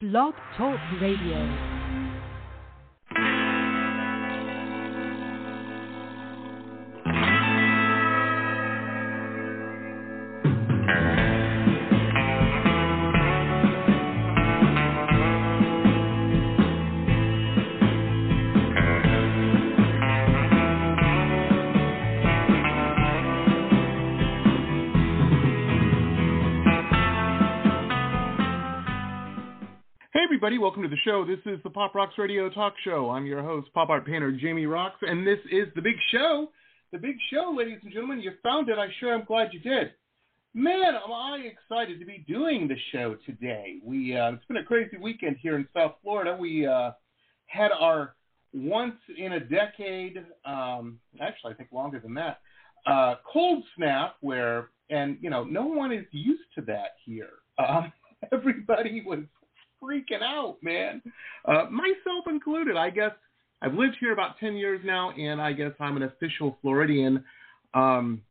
Blog Talk Radio. Everybody, welcome to the show. This is the Pop Roxx Radio Talk Show. I'm your host, pop art painter Jamie Roxx, and this is the big show. The big show, ladies and gentlemen. You found it. I sure am glad you did. Man, am I excited to be doing the show today. We uh, it's been a crazy weekend here in South Florida. We uh, had our once in a decade, um, actually I think longer than that, uh, cold snap where, and you know, no one is used to that here. Um, everybody was freaking out, man. Uh, myself included. I guess I've lived here about 10 years now, and I guess I'm an official Floridian. Um,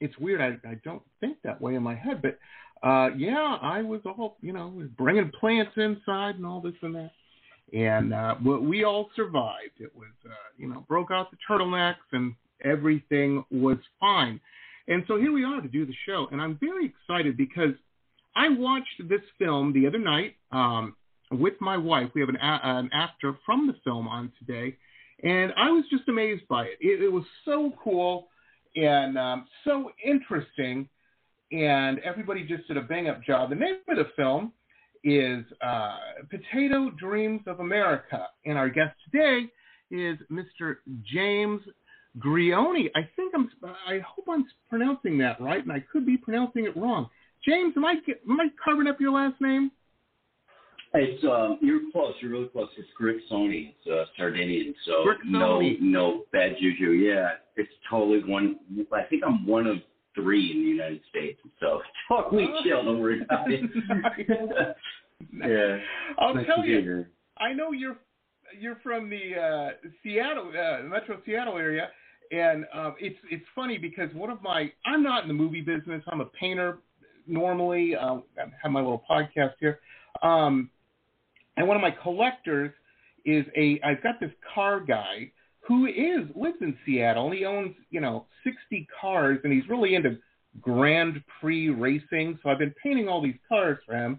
it's weird. I, I don't think that way in my head, but uh, yeah, I was all, you know, bringing plants inside and all this and that. And uh, we- all survived. It was, uh, you know, broke out the turtlenecks and everything was fine. And so here we are to do the show. And I'm very excited because I watched this film the other night um, with my wife. We have an, a- an actor from the film on today, and I was just amazed by it. It, it was so cool and um, so interesting, and everybody just did a bang up job. The name of the film is uh, Potato Dreams of America, and our guest today is Mr. James Grioni. I think I'm. I hope I'm pronouncing that right, and I could be pronouncing it wrong. James, am I am I carving up your last name? It's um, you're close. You're really close. It's Grixoni. It's uh, Sardinian. So no, Grixoni. no bad juju. Yeah, it's totally one. I think I'm one of three in the United States. So totally chill. Don't worry about it. yeah. I'll nice tell you. here. I know you're you're from the uh, Seattle uh, Metro Seattle area, and um, it's it's funny because one of my I'm not in the movie business. I'm a painter normally. Uh, I have my little podcast here, um, and one of my collectors is a I've got this car guy who is lives in Seattle. He owns you know 60 cars, and he's really into Grand Prix racing. So I've been painting all these cars for him.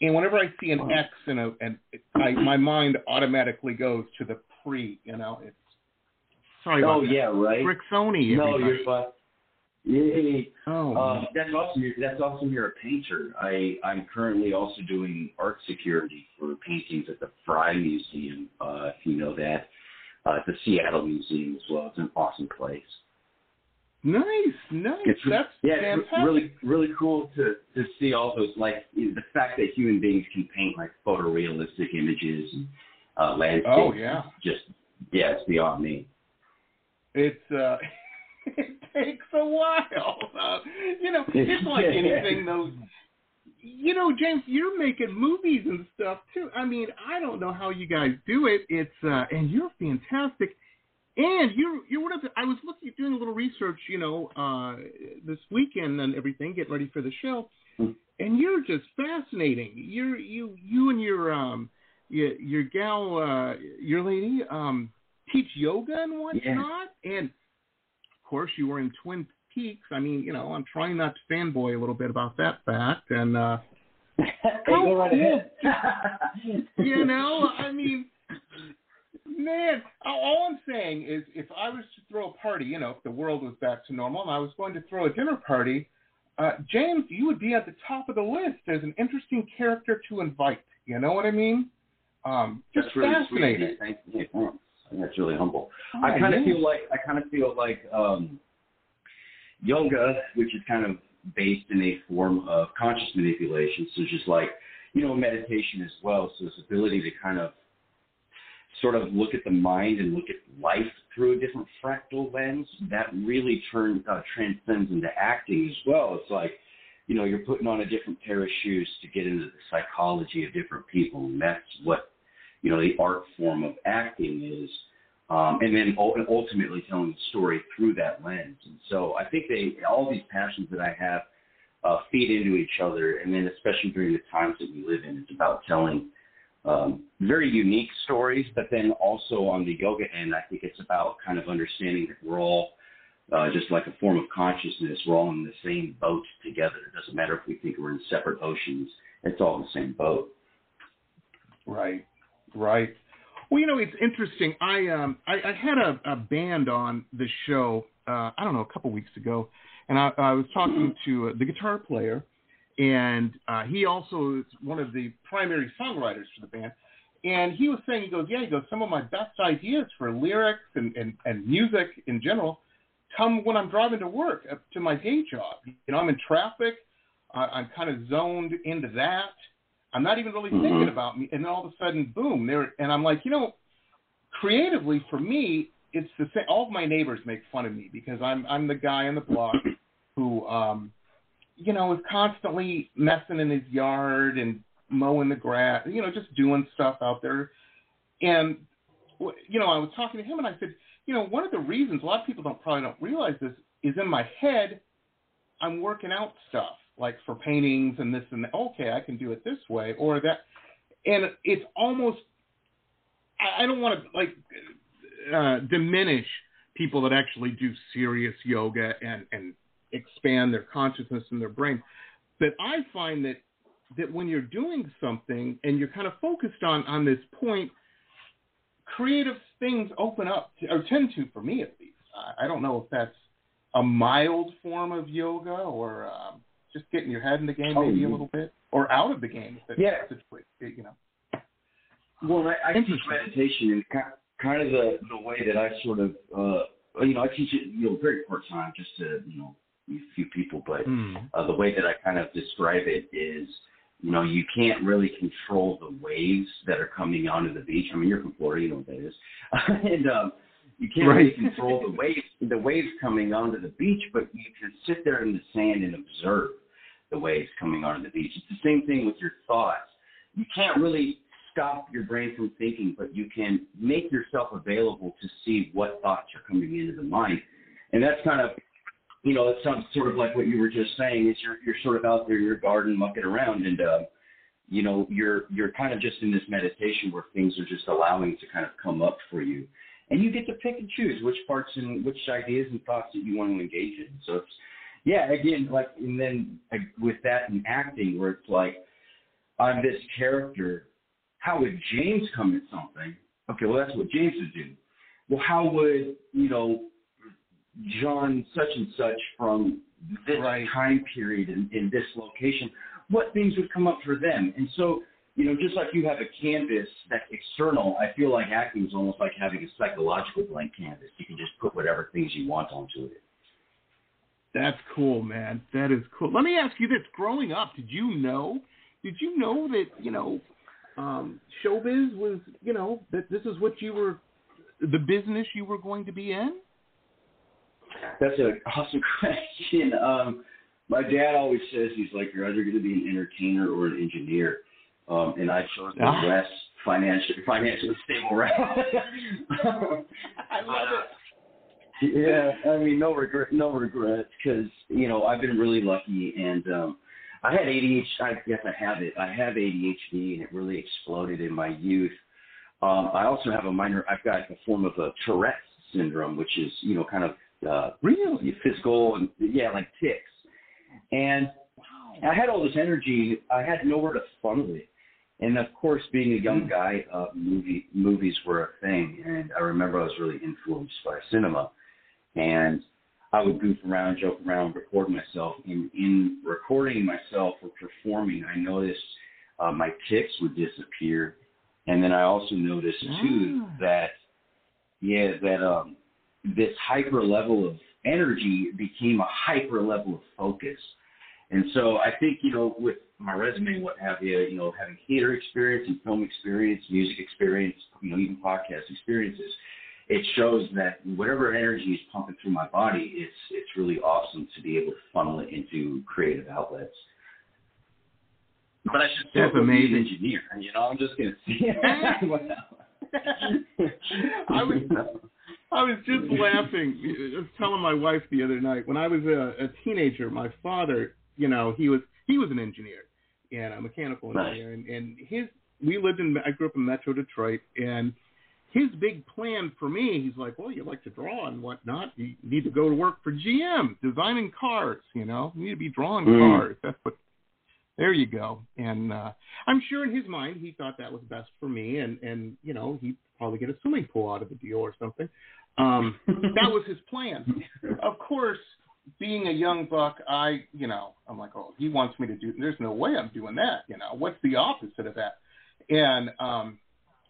And whenever I see an Wow. X and a, and I, my mind automatically goes to the pre, you know. It's sorry about Oh that. yeah, right. Grixoni. No, everybody. you're fine. Yay. Oh, Um, that's awesome. You're, that's awesome. You're a painter. I, I'm currently also doing art security for paintings at the Frye Museum, uh, if you know that. Uh, the Seattle museum as well. It's an awesome place. nice, nice. It's That's yeah, fantastic. really really cool to to see all those like the fact that human beings can paint like photorealistic images and uh, landscapes. Oh, yeah. Just yeah, it's beyond me. It's uh, it takes a while. Uh, you know, it's like anything though. You know, James, you're making movies and stuff too. I mean, I don't know how you guys do it. It's uh, and you're fantastic. And you're you're one of the. I was looking doing a little research, you know, uh, this weekend and everything, getting ready for the show, Hmm. and you're just fascinating. You're you you and your um your your gal uh, your lady um teach yoga and whatnot, and of course you were in Twin Peaks. I mean, you know, I'm trying not to fanboy a little bit about that fact, and uh, Hey, go right ahead. you know, I mean, man, all I'm saying is if I was to throw a party, you know, if the world was back to normal and I was going to throw a dinner party, uh, James, you would be at the top of the list as an interesting character to invite. You know what I mean? Um, just That's really fascinating. sweet. Thank you. Thanks. That's really humble. Oh, I kind of feel like I kind of feel like um, yoga, which is kind of based in a form of conscious manipulation, so just like you know meditation as well. So this ability to kind of sort of look at the mind and look at life through a different fractal lens that really turn uh, transcends into acting as well. It's like you know you're putting on a different pair of shoes to get into the psychology of different people, and that's what you know the art form of acting is um, and then ultimately telling the story through that lens. And so I think they all these passions that I have uh, feed into each other, and then especially during the times that we live in, it's about telling um, very unique stories. But then also on the yoga end, I think it's about kind of understanding that we're all uh, just like a form of consciousness. We're all in the same boat together. It doesn't matter if we think we're in separate oceans. It's all the same boat. Right, right. Well, you know, it's interesting. I um, I, I had a, a band on the show. Uh, I don't know, a couple weeks ago, and I, I was talking to uh, the guitar player, and uh, he also is one of the primary songwriters for the band. And he was saying, he goes, yeah, he goes, some of my best ideas for lyrics and, and, and music in general come when I'm driving to work uh, to my day job. You know, I'm in traffic. I, I'm kind of zoned into that. I'm not even really Mhm. thinking about me, and then all of a sudden, boom! There, and I'm like, you know, creatively for me, it's the same. All of my neighbors make fun of me because I'm I'm the guy on the block who, um, you know, is constantly messing in his yard and mowing the grass, you know, just doing stuff out there. And you know, I was talking to him, and I said, you know, one of the reasons a lot of people don't probably don't realize this is in my head, I'm working out stuff like for paintings and this and that. Okay, I can do it this way or that, and it's almost. I don't want to like uh, diminish people that actually do serious yoga and and expand their consciousness and their brain, but I find that that when you're doing something and you're kind of focused on on this point, creative things open up to, or tend to, for me at least. I, I don't know if that's a mild form of yoga or um, just getting your head in the game Oh, maybe a little bit, or out of the game. If it's Yeah. you know. Well, I, I teach meditation and ki- kind of the, the way that I sort of, uh, you know, I teach it, you know, very part time, just to, you know, a few people, but uh, the way that I kind of describe it is, you know, you can't really control the waves that are coming onto the beach. I mean, you're from Florida, you know what that is, and um, you can't really control the waves, the waves coming onto the beach, but you can sit there in the sand and observe the waves coming onto the beach. It's the same thing with your thoughts. You can't really stop your brain from thinking, but you can make yourself available to see what thoughts are coming into the mind. And that's kind of, you know, it sounds sort of like what you were just saying is you're, you're sort of out there in your garden mucking around and, uh, you know, you're, you're kind of just in this meditation where things are just allowing to kind of come up for you. And you get to pick and choose which parts and which ideas and thoughts that you want to engage in. So it's, yeah, again, like, and then uh, with that in acting where it's like, I'm this character how would James come at something? Okay, well that's what James would do. Well, how would you know John such and such from this Right. time period in, in this location? What things would come up for them? And so, you know, just like you have a canvas that's external, I feel like acting is almost like having a psychological blank canvas. You can just put whatever things you want onto it. That's cool, man. That is cool. Let me ask you this: Growing up, did you know? Did you know that you know um, showbiz was you know that this is what you were, the business you were going to be in? That's an awesome question. Um, my dad always says he's like, you're either going to be an entertainer or an engineer, um, and I chose the Ah. less financial, financially stable route. I love it. Yeah, I mean, no regret, no regrets, because you know I've been really lucky, and um, I had ADHD. I guess I have it. I have ADHD, and it really exploded in my youth. Um, I also have a minor. I've got a form of a Tourette's syndrome, which is you know kind of uh, Really? physical and yeah, like ticks. And I had all this energy. I had nowhere to funnel it. And of course, being a young guy, uh, movie movies were a thing. And I remember I was really influenced by cinema. And I would goof around, joke around, record myself. And in recording myself or performing, I noticed uh, my ticks would disappear. And then I also noticed too Ah. that, yeah, that um, this hyper level of energy became a hyper level of focus. And so I think, you know, with my resume and what have you, you know, having theater experience and film experience, music experience, you know, even podcast experiences, it shows that whatever energy is pumping through my body, it's it's really awesome to be able to funnel it into creative outlets. But I should That's still be an engineer. You know, I'm just gonna see. I was I was just laughing. I was telling my wife the other night when I was a, a teenager. My father, you know, he was he was an engineer and a mechanical Nice. engineer, and, and his we lived in I grew up in Metro Detroit, and his big plan for me, he's like, well, you like to draw and whatnot. You need to go to work for GM, designing cars. You know, you need to be drawing mm. cars. That's what. There you go. And uh, I'm sure in his mind he thought that was best for me, and and you know he'd probably get a swimming pool out of the deal or something. Um, that was his plan. Of course, being a young buck, I, you know, I'm like, oh, he wants me to do. There's no way I'm doing that. You know, what's the opposite of that? And um,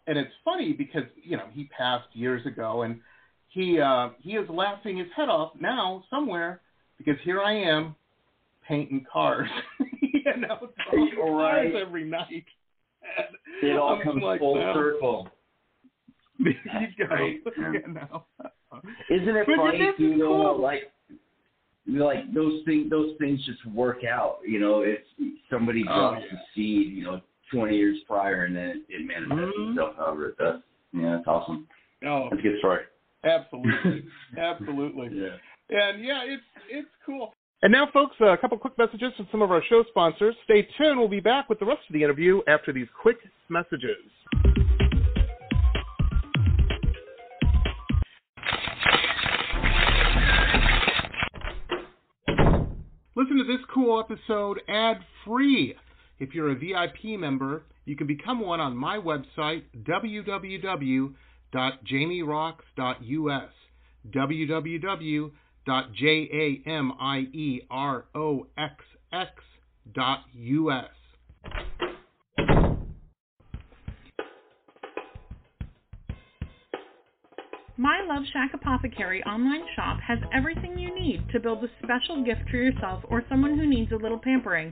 and it's funny because you know he passed years ago, and he uh, he is laughing his head off now somewhere because here I am painting cars, you know, right. cars every night. And it all I'm comes like, full no. circle. you you know. Isn't it but funny too, cool. like like those things those things just work out. You know, if somebody oh, drops yeah. a seed, you know, 20 years prior, and then it, it manifests mm-hmm. itself however it does. Yeah, that's awesome. Oh, that's a good story. Absolutely, absolutely. Yeah. And yeah, it's it's cool. And now, folks, a couple quick messages from some of our show sponsors. Stay tuned. We'll be back with the rest of the interview after these quick messages. Listen to this cool episode ad free. If you're a VIP member, you can become one on my website, www.jamierocks.us. www.jamieroxx.us. My Love Shack Apothecary online shop has everything you need to build a special gift for yourself or someone who needs a little pampering.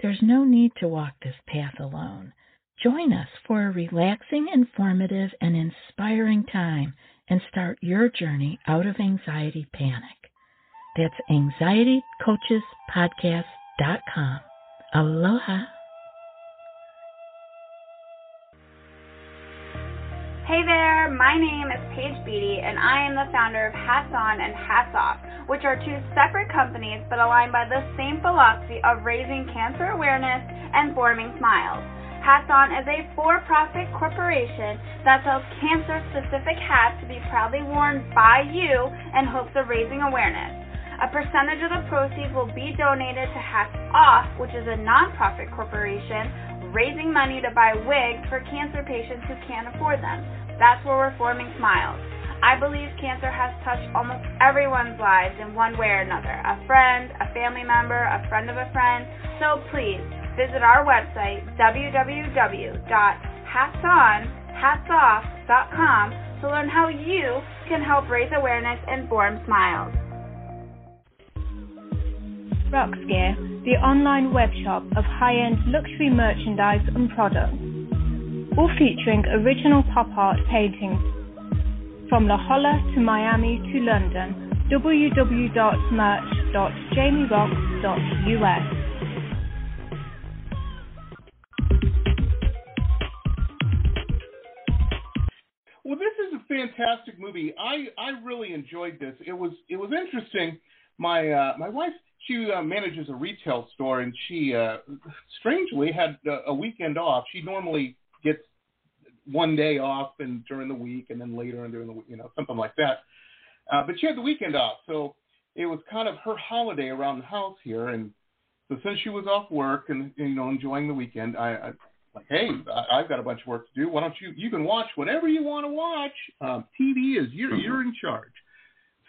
there's no need to walk this path alone. Join us for a relaxing, informative, and inspiring time and start your journey out of anxiety panic. That's anxietycoachespodcast.com. Aloha. Hey there, my name is Paige Beatty, and I am the founder of Hats On and Hats Off, which are two separate companies but aligned by the same philosophy of raising cancer awareness and forming smiles. Hats On is a for profit corporation that sells cancer specific hats to be proudly worn by you in hopes of raising awareness. A percentage of the proceeds will be donated to Hats Off, which is a nonprofit corporation raising money to buy wigs for cancer patients who can't afford them. That's where we're forming Smiles. I believe cancer has touched almost everyone's lives in one way or another a friend, a family member, a friend of a friend. So please visit our website, www.hatsonhatsoff.com, to learn how you can help raise awareness and form smiles. Roxx Gear, the online web shop of high-end luxury merchandise and products, all featuring original pop art paintings from La Jolla to Miami to London. www.merch.jamieroxx.us Well, this is a fantastic movie. I I really enjoyed this. It was it was interesting. My uh, my wife she uh, manages a retail store, and she uh, strangely had a, a weekend off. She normally gets one day off and during the week, and then later and during the week, you know something like that. Uh, but she had the weekend off, so it was kind of her holiday around the house here. And so since she was off work and you know enjoying the weekend, I, I like, hey, I, I've got a bunch of work to do. Why don't you? You can watch whatever you want to watch. Um, TV is you're you're in charge.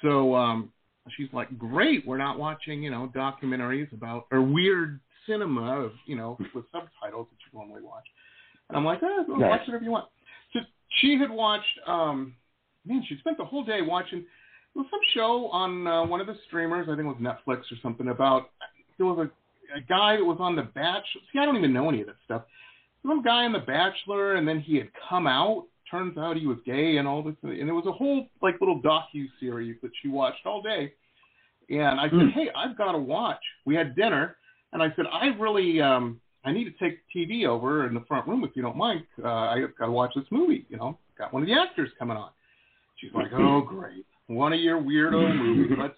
So um, she's like, great. We're not watching you know documentaries about or weird cinema of you know with subtitles that you normally watch. And I'm like, oh, well, watch whatever you want. So she had watched. um Man, she spent the whole day watching. It was some show on uh, one of the streamers. I think it was Netflix or something about. There was a, a guy that was on The Bachelor. See, I don't even know any of that stuff some guy on The Bachelor, and then he had come out. Turns out he was gay and all this, and it was a whole like little docu series that she watched all day. And I said, Mm. "Hey, I've got to watch." We had dinner, and I said, "I really, um, I need to take TV over in the front room if you don't mind. Uh, I've got to watch this movie. You know, got one of the actors coming on." She's like, "Oh, great, one of your weirdo movies. Let's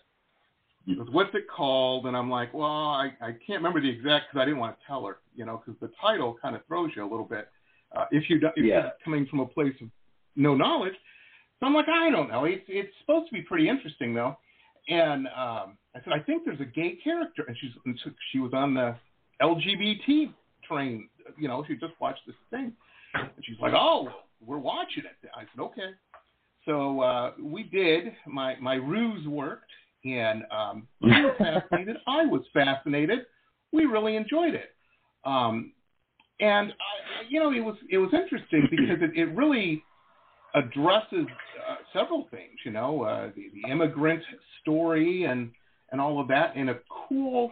what's it called? And I'm like, well, I, I can't remember the exact because I didn't want to tell her, you know, because the title kind of throws you a little bit uh, if, you, if Yeah. you're coming from a place of no knowledge. So I'm like, I don't know. It's, it's supposed to be pretty interesting, though. And um, I said, I think there's a gay character. And she's and so she was on the LGBT train, you know, she just watched this thing. And she's like, oh, we're watching it. I said, okay. So uh, we did. My my ruse worked, and um, she was fascinated. I was fascinated. We really enjoyed it, um, and I, you know, it was it was interesting because it, it really addresses uh, several things. You know, uh, the, the immigrant story and and all of that in a cool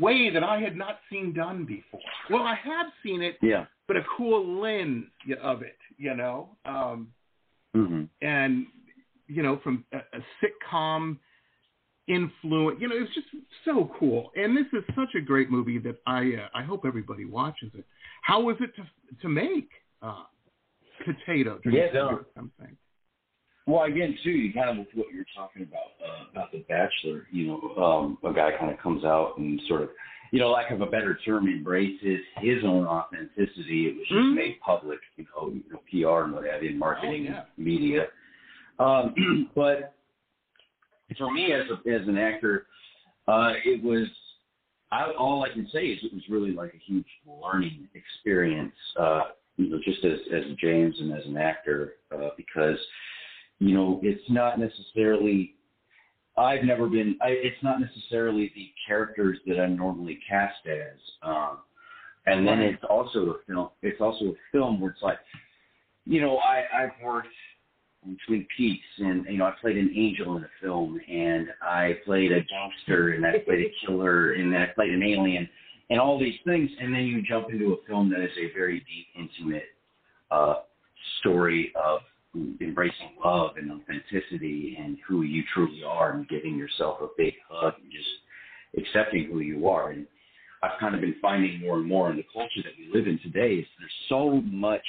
way that I had not seen done before. Well, I have seen it, Yeah. but a cool lens of it. You know. Um, hmm and you know from a, a sitcom influence you know it's just so cool and this is such a great movie that i uh, i hope everybody watches it how was it to to make uh potato Yeah, no. i'm Well, again, too, you kind of with what you're talking about uh, about the Bachelor. You know, um, a guy kind of comes out and sort of, you know, lack of a better term, embraces his own authenticity. It was just Mhm. made public, you know, you know, PR and what have you, marketing, Oh, yeah. media. Um, but for me, as a, as an actor, uh, it was. I, all I can say is it was really like a huge learning experience. Uh, you know, just as as James and as an actor, uh, because you know, it's not necessarily. I've never been. I, it's not necessarily the characters that I'm normally cast as. Um, and then it's also a film. It's also a film where it's like, you know, I I've worked in Twin Peaks, and you know, I played an angel in a film, and I played a gangster, and I played a killer, and then I played an alien, and all these things, and then you jump into a film that is a very deep, intimate uh, story of embracing love and authenticity and who you truly are and giving yourself a big hug and just accepting who you are. And I've kind of been finding more and more in the culture that we live in today is there's so much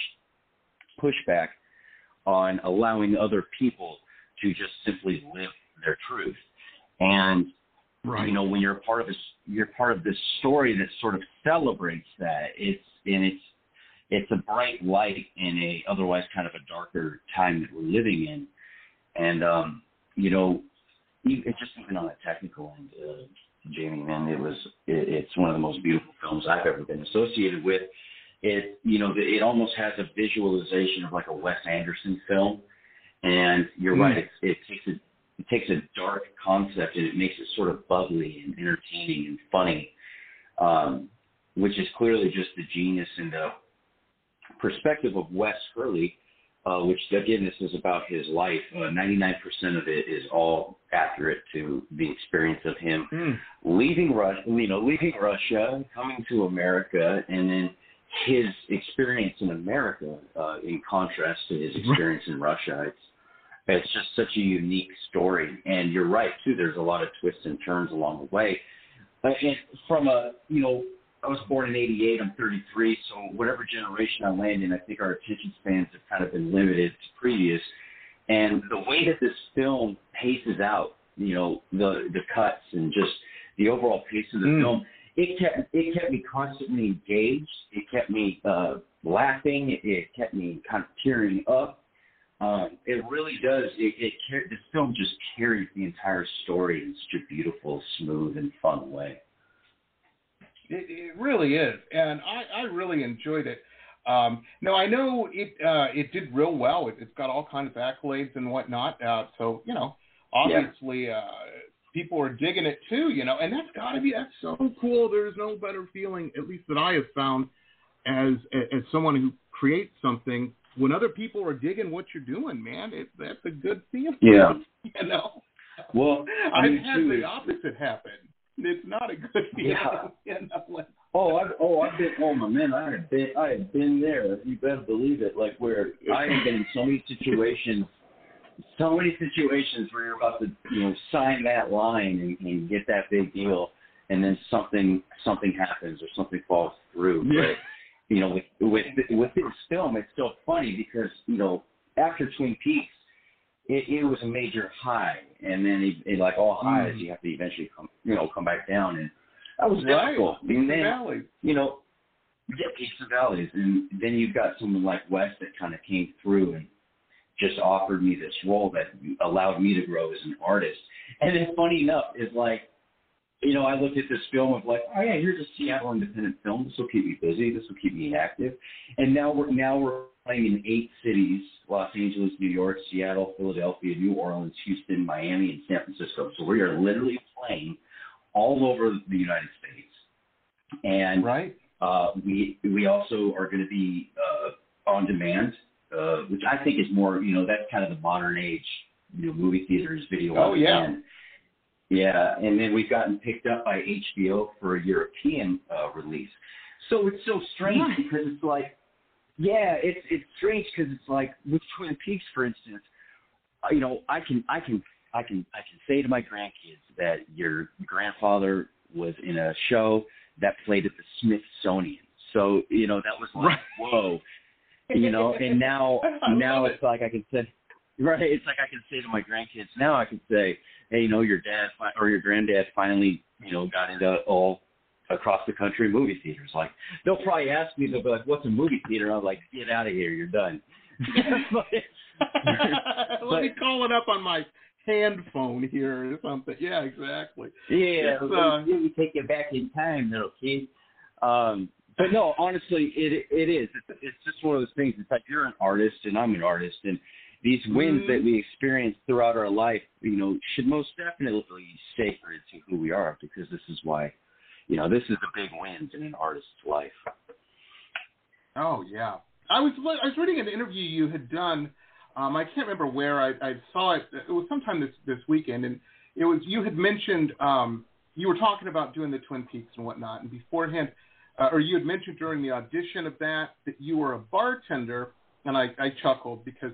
pushback on allowing other people to just simply live their truth. And you know, when you're a part of this, you're part of this story that sort of celebrates that. It's and it's it's a bright light in a otherwise kind of a darker time that we're living in. And um, you know, e- it's just even on a technical end, uh, Jamie, man, it was it, it's one of the most beautiful films I've ever been associated with. It you know, it almost has a visualization of like a Wes Anderson film. And you're Mm. right, it, it takes a it takes a dark concept and it makes it sort of bubbly and entertaining and funny, um, which is clearly just the genius and the perspective of Wes Hurley, uh, which again, this is about his life. Uh, 99% of it is all accurate to the experience of him Mm. leaving Russia, you know, leaving Russia, coming to America, and then his experience in America, uh, in contrast to his experience in Russia. It's it's just such a unique story, and you're right too. There's a lot of twists and turns along the way. And from a, you know, I was born in '88. I'm 33, so whatever generation I land in, I think our attention spans have kind of been limited to previous. And the way that this film paces out, you know, the the cuts and just the overall pace of the Mm. film, it kept it kept me constantly engaged. It kept me uh, laughing. It kept me kind of tearing up. Um, it really does. It, it car- this film just carries the entire story in such a beautiful, smooth, and fun way. It, it really is, and I, I really enjoyed it. Um, now I know it uh, it did real well. It, it's got all kinds of accolades and whatnot. Uh, so you know, obviously, uh, people are digging it too. You know, and that's got to be that's so cool. There's no better feeling, at least that I have found, as as someone who creates something when other people are digging what you're doing. Man, it, that's a good feeling. Yeah. you know. Well, I I've mean, had too, the opposite happen. It's not a good feeling. Yeah. You know, like, Oh, I've, oh, I've been. Oh my man, I have been. I have been there. You better believe it. Like where I have been in so many situations, so many situations where you're about to, you know, sign that line and, and get that big deal, and then something something happens or something falls through. Yeah. You know, with with with this film, it's so funny because you know after Twin Peaks, it, it was a major high, and then it, it, like all highs, Mm. you have to eventually come, you know, come back down, and that was right. difficult. And then, valleys. you know, yeah, peaks and valleys, and then you've got someone like Wes that kind of came through and just offered me this role that allowed me to grow as an artist. And then, funny enough, is like, you know, I looked at this film of like, oh yeah, here's a Seattle independent film. This will keep me busy. This will keep me active. And now we're now we're playing in eight cities: Los Angeles, New York, Seattle, Philadelphia, New Orleans, Houston, Miami, and San Francisco. So we are literally playing all over the United States. And Right. uh, we we also are going to be uh, on demand, uh, which I think is more, you know, that's kind of the modern age, you know, movie theaters, video Oh, yeah. demand. Yeah, and then we've gotten picked up by HBO for a European uh, release. So it's so strange Nice. because it's like, yeah, it's it's strange because it's like with Twin Peaks, for instance, uh, you know, I can I can I can I can say to my grandkids that your grandfather was in a show that played at the Smithsonian. So you know that was like Right. whoa, you know. And now now it's like I can say, right? It's like I can say to my grandkids now. I can say, hey, you know, your dad fi- or your granddad finally you know got into all across the country movie theaters. Like they'll probably ask me, they'll be like, "What's a movie theater?" I'm like, "Get out of here, you're done." But- Let me call it up on my hand phone here or something. Yeah, exactly. Yeah, It's, uh, let me take you back in time, little kid. Um, but no, honestly, it it is. It's, it's just one of those things. It's like you're an artist and I'm an artist, and these wins that we experience throughout our life, you know, should most definitely be sacred to who we are because this is why, you know, this is the big wins in an artist's life. Oh yeah. I was I was reading an interview you had done. Um, I can't remember where I, I saw it. It was sometime this this weekend, and it was you had mentioned um, you were talking about doing the Twin Peaks and whatnot, and beforehand, uh, or you had mentioned during the audition of that that you were a bartender, and I, I chuckled because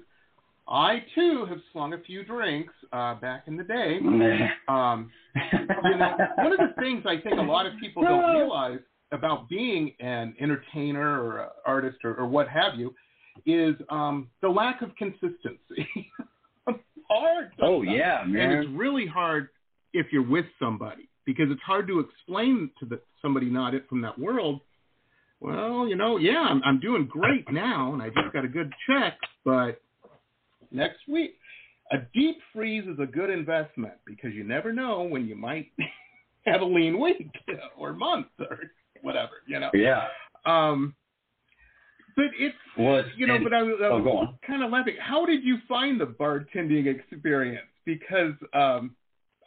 I too have slung a few drinks uh, back in the day. Um, you know, one of the things I think a lot of people don't realize about being an entertainer or an artist or, or what have you is um, the lack of consistency. hard. Oh yeah, And it's really hard if you're with somebody because it's hard to explain to the, somebody not it from that world. Well, you know, yeah, I'm, I'm doing great now, and I just got a good check, but next week, a deep freeze is a good investment because you never know when you might have a lean week or month or whatever, you know. Yeah. Um, but it's Well, you know, but I was, I oh, was on. kind of laughing. How did you find the bartending experience? Because um,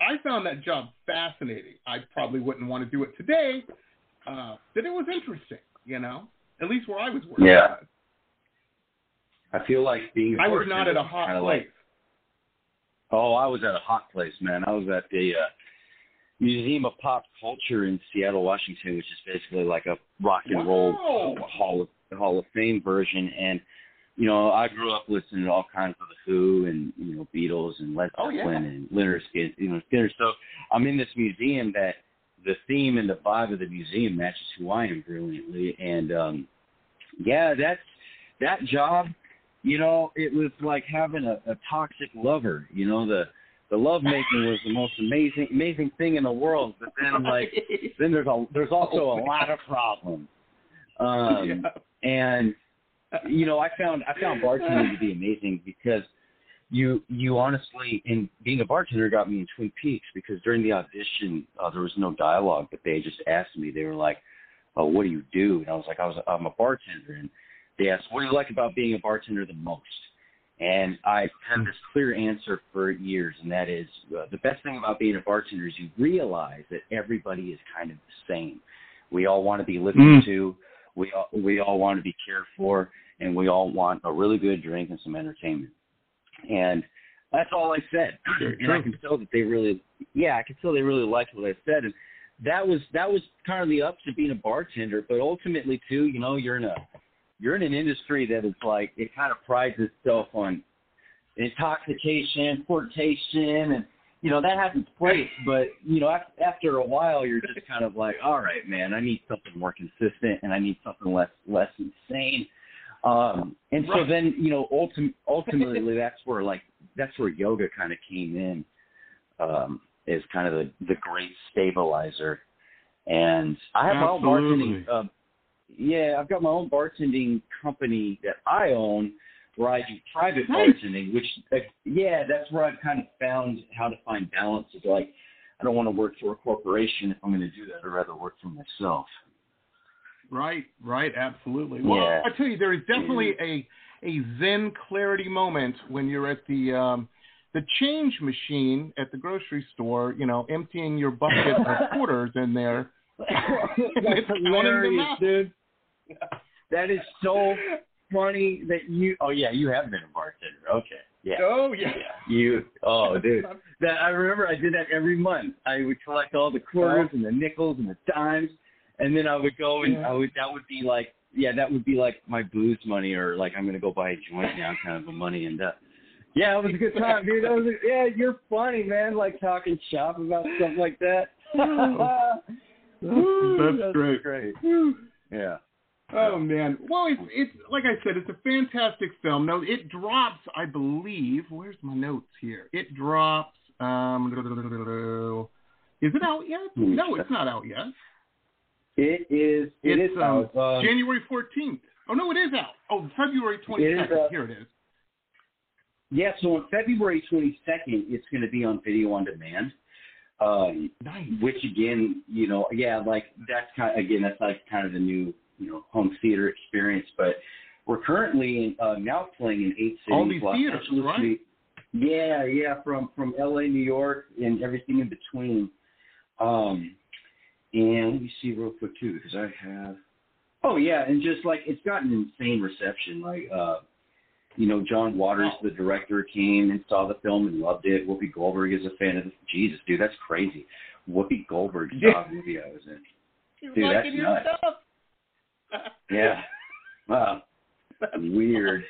I found that job fascinating. I probably wouldn't want to do it today, uh, but it was interesting. You know, at least where I was working. Yeah. I feel like being. I was not at a hot place. Like, oh, I was at a hot place, man. I was at the uh, Museum of Pop Culture in Seattle, Washington, which is basically like a rock and roll hall of Hall of Fame version. And you know, I grew up listening to all kinds of the Who and you know Beatles and Led Zeppelin oh, yeah. and Lynyrd Skynyrd, you know, Skynyrd. So I'm in this museum that the theme and the vibe of the museum matches who I am brilliantly. And um yeah, that's that job. You know, it was like having a, a toxic lover. You know, the the love making was the most amazing amazing thing in the world. But then like then there's a there's also a lot of problems. Um yeah. and you know, I found I found bartending to be amazing because you you honestly in being a bartender got me in Twin Peaks because during the audition uh, there was no dialogue, but they just asked me. They were like, "Oh, what do you do?" And I was like, "I was I'm a bartender." And they asked, "What do you like about being a bartender the most?" And I've had this clear answer for years, and that is uh, the best thing about being a bartender is you realize that everybody is kind of the same. We all want to be listened mm. to. We all, we all want to be cared for, and we all want a really good drink and some entertainment. And that's all I said. and I can tell that they really, yeah, I can tell they really liked what I said. And that was that was kind of the ups of being a bartender. But ultimately, too, you know, you're in a you're in an industry that is like it kind of prides itself on intoxication, portation, and you know that has its place. But you know, after a while, you're just kind of like, all right, man, I need something more consistent, and I need something less less insane. Um, and right. so then, you know, ultim- ultimately, that's where like that's where yoga kind of came in, um, is kind of the the great stabilizer. And I have Absolutely. own bartending. Uh, yeah, I've got my own bartending company that I own, where I do private nice. bartending. Which, uh, yeah, that's where I've kind of found how to find balance. Is like, I don't want to work for a corporation if I'm going to do that. I'd rather work for myself. Right, right, absolutely. Well, yeah. I tell you, there is definitely a a Zen clarity moment when you're at the um, the change machine at the grocery store. You know, emptying your bucket of quarters in there. That's hilarious, dude. That is so funny that you. Oh yeah, you have been a bartender. Okay. Yeah. Oh yeah. yeah. You. Oh dude. That I remember. I did that every month. I would collect all the quarters and the nickels and the dimes and then I would go and yeah. I would that would be like yeah that would be like my booze money or like I'm gonna go buy a joint now kind of a money and uh, yeah it was a good time dude that was a, yeah you're funny man like talking shop about stuff like that that's, that's great great yeah Oh man! Well, it's it's like I said, it's a fantastic film. No, it drops, I believe. Where's my notes here? It drops. Um, is it out yet? No, it's not out yet. It is. It it's is um, out. Uh, January fourteenth. Oh no, it is out. Oh, February twenty second. Uh, Here it is. Yeah, so on February twenty second, it's going to be on video on demand. Um, nice. Which again, you know, yeah, like that's kind of, again, that's like kind of the new, you know, home theater experience. But we're currently uh, now playing in eight cities. All these Los theaters, Angeles, right? Yeah, yeah, from from L.A., New York, and everything in between. Um, and let me see real quick too, because I have. Oh yeah, and just like it's gotten insane reception. Like, uh, you know, John Waters, the director, came and saw the film and loved it. Whoopi Goldberg is a fan of it. Jesus, dude, that's crazy. Whoopi Goldberg saw the movie I was in. You're dude, that's nuts. Yeah. Wow. That's Weird.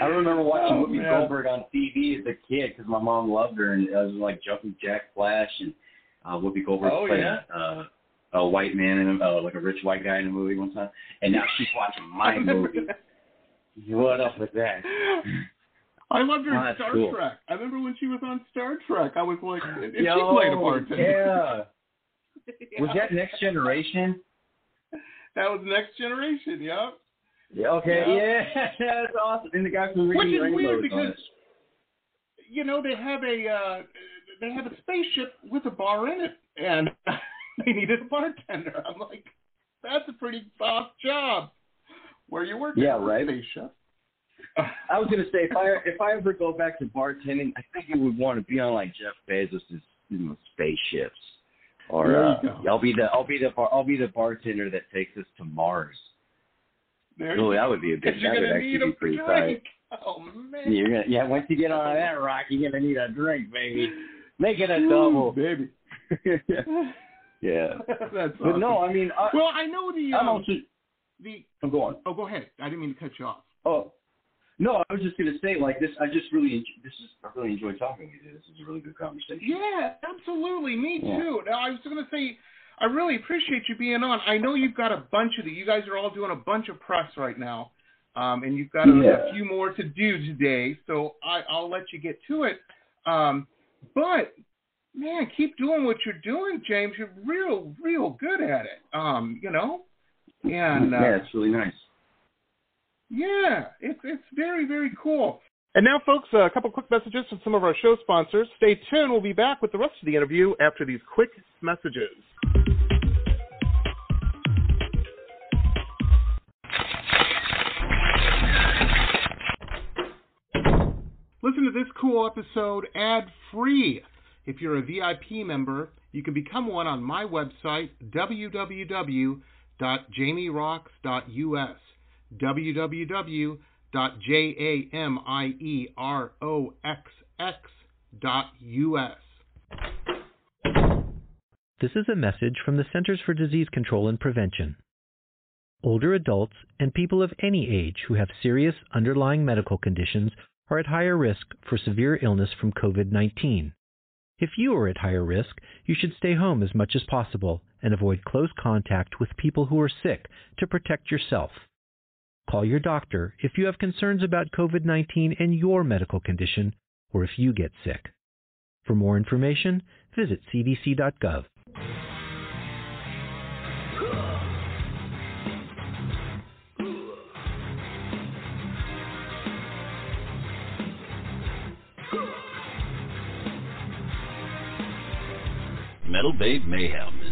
I remember watching oh, Whoopi. Goldberg on TV as a kid because my mom loved her, and I was like Jumping Jack Flash and uh, Whoopi Goldberg oh, played yeah. uh, a white man in a, uh, like a rich white guy in a movie one time, and now she's watching my movie. what up with that? I loved her Oh, in Star cool. Trek. I remember when she was on Star Trek. I was like, and she played a bartender. Yeah. Was that Next Generation? That was Next Generation. Yep. Yeah. Okay. Yeah. Yeah. That's awesome. And the guy from Which Reading is Rainbow weird because you know they have a uh, they have a spaceship with a bar in it, and they needed a bartender. I'm like, that's a pretty boss job. Where you working? Yeah, on a right. Spaceship. I was gonna say if I if I ever go back to bartending, I think I would want to be on like Jeff Bezos' you know, spaceships, or uh. I'll be the I'll be the bar, I'll be the bartender that takes us to Mars. There Oh, that would be a you're That would actually need be a pretty drink. tight. Oh man. You're gonna, yeah, once you get on that rock, you're gonna need a drink, baby. Make it a Ooh, double. baby. yeah. That's But no. I mean, I, Well, I know the I'm um, also. the. I'm going. Oh, go ahead. I didn't mean to cut you off. Oh, no, I was just gonna say, like this. I just really, this is. I really enjoy talking with you. This is a really good conversation. Yeah, absolutely. Me Yeah. too. Now, I was going to say, I really appreciate you being on. I know you've got a bunch of the. You guys are all doing a bunch of press right now, um, and you've got a, Yeah. a few more to do today. So I, I'll let you get to it. Um, but man, keep doing what you're doing, James. You're real, real good at it. Um, you know, and uh, yeah, it's really nice. Yeah, it's it's very very cool. And now, folks, a couple quick messages from some of our show sponsors. Stay tuned. We'll be back with the rest of the interview after these quick messages. Listen to this cool episode ad free. If you're a VIP member, you can become one on my website, www.jamieroxx.us. www.jamieroxx.us. This is a message from the Centers for Disease Control and Prevention. Older adults and people of any age who have serious underlying medical conditions are at higher risk for severe illness from COVID 19. If you are at higher risk, you should stay home as much as possible and avoid close contact with people who are sick to protect yourself. Call your doctor if you have concerns about COVID 19 and your medical condition, or if you get sick. For more information, visit cdc.gov. Metal Babe Mayhem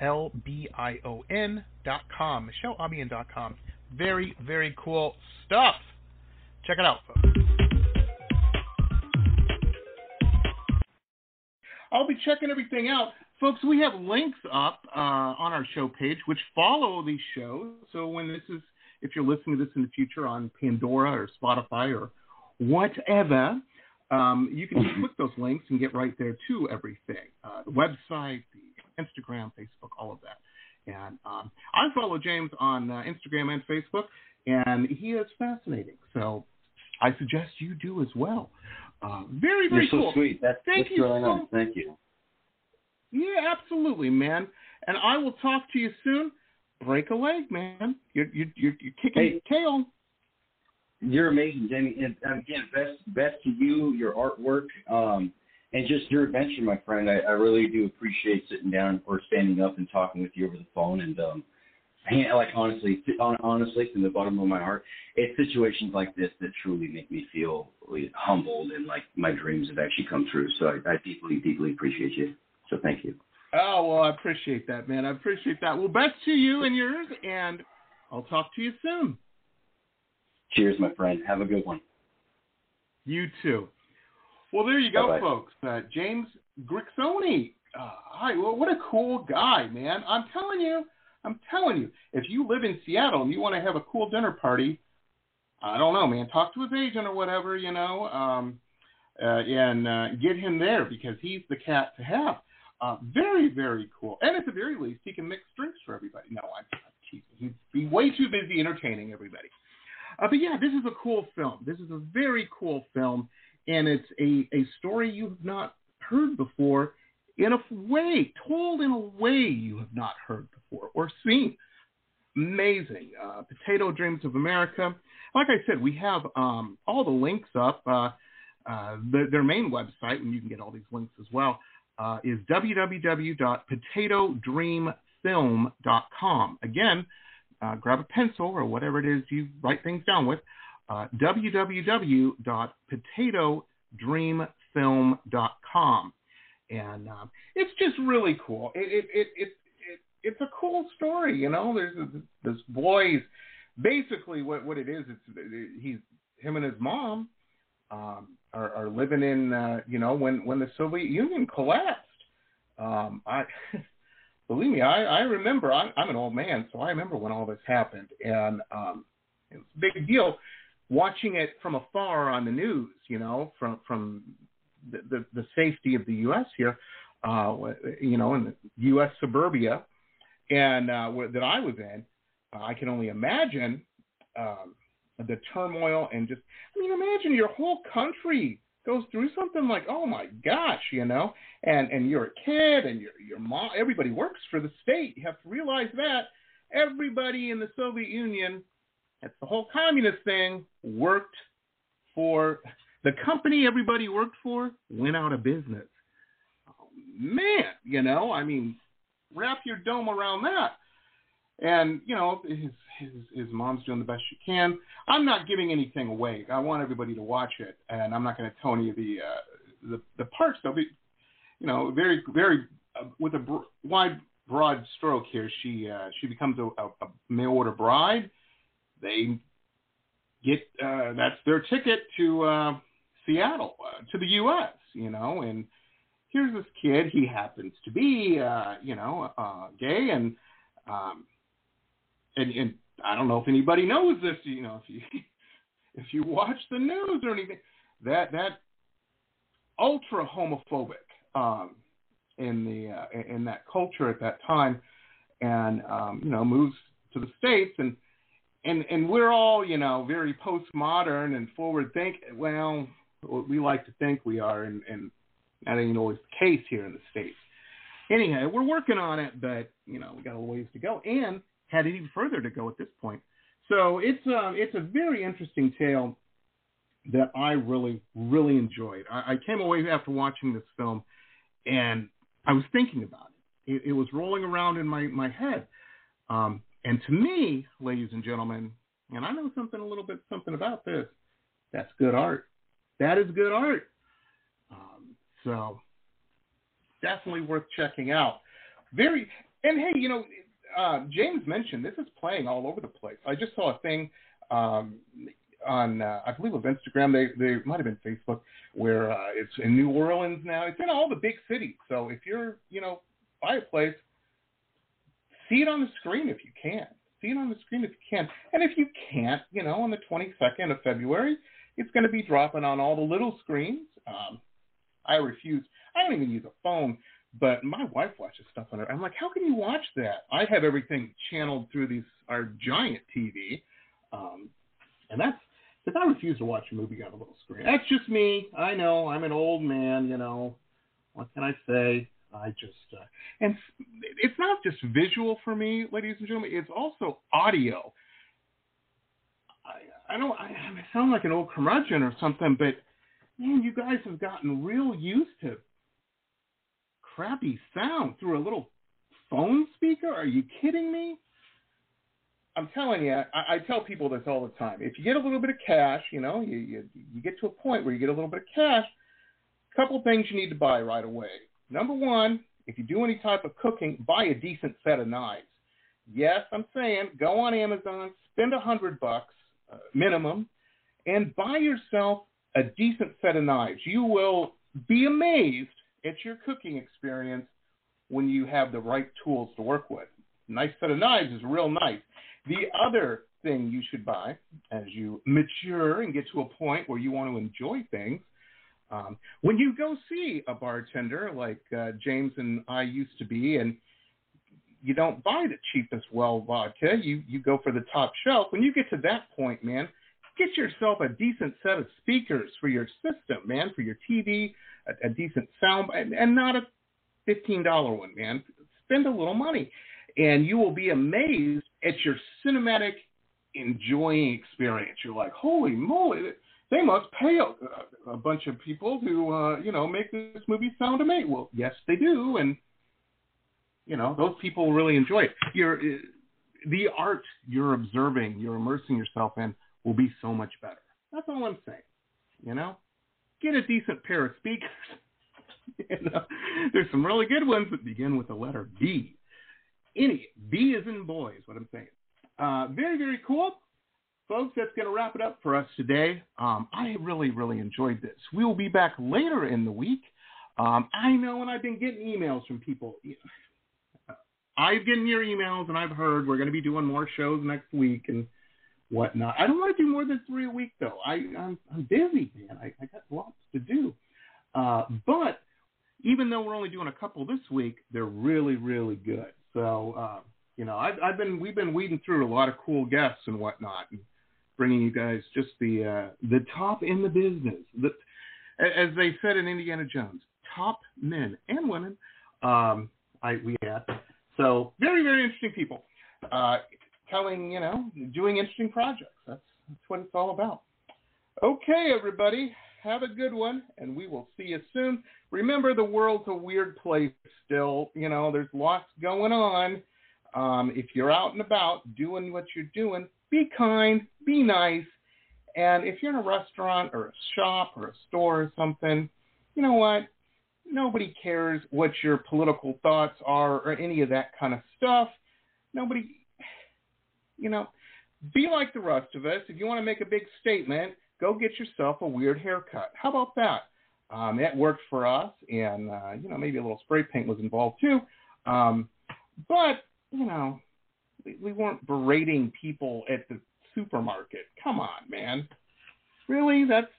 L B I O N dot com. Michele Albion. dot com, Very, very cool stuff. Check it out, folks. I'll be checking everything out. Folks, we have links up uh, on our show page which follow these shows. So when this is, if you're listening to this in the future on Pandora or Spotify or whatever, um, you can just click those links and get right there to everything. Uh, the website, Instagram, Facebook, all of that. And um, I follow James on uh, Instagram and Facebook, and he is fascinating. So I suggest you do as well. Uh, very, very You're so cool. sweet. That's, Thank that's you really so nice. Thank you. Yeah, absolutely, man. And I will talk to you soon. Break a leg, man. You're you're you're, you're kicking Hey. tail. You're amazing, Jamie. And and again, best best to you, your artwork, um, and just your adventure, my friend. I, I really do appreciate sitting down or standing up and talking with you over the phone. And um, I- like honestly, hon- honestly, from the bottom of my heart, it's situations like this that truly make me feel humbled and like my dreams have actually come true. So I, I deeply, deeply appreciate you. So thank you. Oh well, I appreciate that, man. I appreciate that. Well, best to you and yours, and I'll talk to you soon. Cheers, my friend. Have a good one. You too. Well, there you go, Bye-bye. folks. Uh, James Grixoni. Uh, hi, well, what a cool guy, man. I'm telling you, I'm telling you, if you live in Seattle and you want to have a cool dinner party, I don't know, man. Talk to his agent or whatever, you know, um, uh, and uh, get him there because he's the cat to have. Uh, very, very cool. And at the very least, he can mix drinks for everybody. No, I'm, I'm teasing. He'd be way too busy entertaining everybody. Uh, but yeah, this is a cool film. This is a very cool film, and it's a, a story you have not heard before in a way, told in a way you have not heard before or seen. Amazing. Uh, Potato Dreams of America. Like I said, we have um, all the links up. Uh, uh, the, their main website, and you can get all these links as well, uh, is www.potatodreamfilm.com. Again, uh, grab a pencil or whatever it is you write things down with. Uh, www.potatodreamfilm.com. And um, it's just really cool. It, it, it, it, it, it's a cool story, you know. There's this boy. Basically, what, what it is, it's he's him and his mom um, are, are living in, uh, you know, when when the Soviet Union collapsed. Um, I believe me, I, I remember. I, I'm an old man, so I remember when all this happened, and um, it was a big deal watching it from afar on the news. You know, from from the the, the safety of the U.S. here, uh, you know, in the U.S. suburbia, and uh, where, that I was in. I can only imagine um, the turmoil and just. I mean, imagine your whole country goes through something like, oh my gosh, you know, and and you're a kid and your your mom, everybody works for the state. You have to realize that everybody in the Soviet Union, that's the whole communist thing, worked for the company everybody worked for went out of business. Man, you know, I mean, wrap your dome around that. And you know, his his his mom's doing the best she can. I'm not giving anything away. I want everybody to watch it, and I'm not going to tell any of the uh, the the parts. They'll be, you know, very very uh, with a br- wide broad stroke here. She uh, she becomes a, a, a mail order bride. They get uh, that's their ticket to uh, Seattle uh, to the U.S. You know, and here's this kid. He happens to be uh, you know uh, gay and. Um, and, and I don't know if anybody knows this, you know, if you if you watch the news or anything, that that ultra homophobic um, in the uh, in that culture at that time, and um, you know moves to the states and and and we're all you know very postmodern and forward think. Well, we like to think we are, and, and that ain't always the case here in the states. Anyhow, we're working on it, but you know we got a ways to go, and had it even further to go at this point. So it's um, it's a very interesting tale that I really really enjoyed. I, I came away after watching this film, and I was thinking about it. It, it was rolling around in my my head, um, and to me, ladies and gentlemen, and I know something a little bit something about this. That's good art. That is good art. Um, so definitely worth checking out. Very and hey, you know, uh, James mentioned this is playing all over the place. I just saw a thing um, on, uh, I believe, of Instagram. They they might have been Facebook, where uh, it's in New Orleans now. It's in all the big cities. So if you're, you know, by a place, see it on the screen if you can. See it on the screen if you can. And if you can't, you know, on the 22nd of February, it's going to be dropping on all the little screens. Um, I refuse. I don't even use a phone, But my wife watches stuff on it. I'm like, how can you watch that? I have everything channeled through these our giant TV, um, and that's because I refuse to watch a movie on a little screen. That's just me. I know I'm an old man. You know, what can I say? I just uh, and it's not just visual for me, ladies and gentlemen. It's also audio. I, I don't. I, I sound like an old curmudgeon or something, but man, you guys have gotten real used to crappy sound through a little phone speaker. Are you kidding me? I'm telling you, I, I tell people this all the time. If you get a little bit of cash, you know, you, you you get to a point where you get a little bit of cash. Couple things you need to buy right away. Number one, if you do any type of cooking, buy a decent set of knives. Yes, I'm saying go on Amazon, spend a hundred bucks uh, minimum, and buy yourself a decent set of knives. You will be amazed at your cooking experience when you have the right tools to work with. Nice set of knives is real nice. The other thing you should buy as you mature and get to a point where you want to enjoy things um, when you go see a bartender like uh, James and I used to be, and you don't buy the cheapest well vodka, you you go for the top shelf. When you get to that point, man, get yourself a decent set of speakers for your system, man, for your TV, a, a decent sound, and, and not a fifteen dollar one, man. Spend a little money, and you will be amazed at your cinematic enjoying experience. You're like, holy moly! They must pay a, a bunch of people to uh, you know make this movie sound amazing. Well, yes, they do, and you know those people really enjoy it. You're, uh, the art you're observing, you're immersing yourself in, will be so much better. That's all I'm saying. You know, get a decent pair of speakers. you know, there's some really good ones that begin with the letter B. Any B is in boys. What I'm saying. Uh, very very cool. Folks, that's going to wrap it up for us today. Um, I really, really enjoyed this. We will be back later in the week. Um, I know, and I've been getting emails from people. I've gotten your emails, and I've heard we're going to be doing more shows next week and whatnot. I don't want to do more than three a week, though. I, I'm, I'm busy, man. I, I got lots to do. Uh, but even though we're only doing a couple this week, they're really, really good. So, uh, you know, I've, I've been we've been weeding through a lot of cool guests and whatnot. And, bringing you guys just the uh, the top in the business. The, as they said in Indiana Jones, top men and women. Um, I we had so very very interesting people, uh, telling you know doing interesting projects. That's that's what it's all about. Okay, everybody, have a good one, and we will see you soon. Remember, the world's a weird place still. You know, there's lots going on. Um, if you're out and about doing what you're doing, be kind, be nice. And if you're in a restaurant or a shop or a store or something, you know what? Nobody cares what your political thoughts are or any of that kind of stuff. Nobody, you know, be like the rest of us. If you want to make a big statement, go get yourself a weird haircut. How about that? Um, it worked for us, and uh, you know maybe a little spray paint was involved too. Um, but you know, we weren't berating people at the supermarket. Come on, man. Really? That's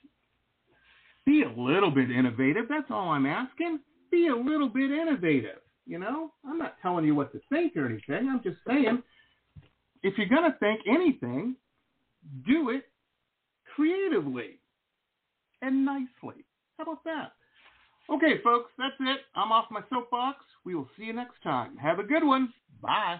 be a little bit innovative. That's all I'm asking. Be a little bit innovative. You know, I'm not telling you what to think or anything. I'm just saying, if you're gonna think anything, do it creatively and nicely. How about that? Okay, folks, that's it. I'm off my soapbox. We will see you next time. Have a good one. Bye.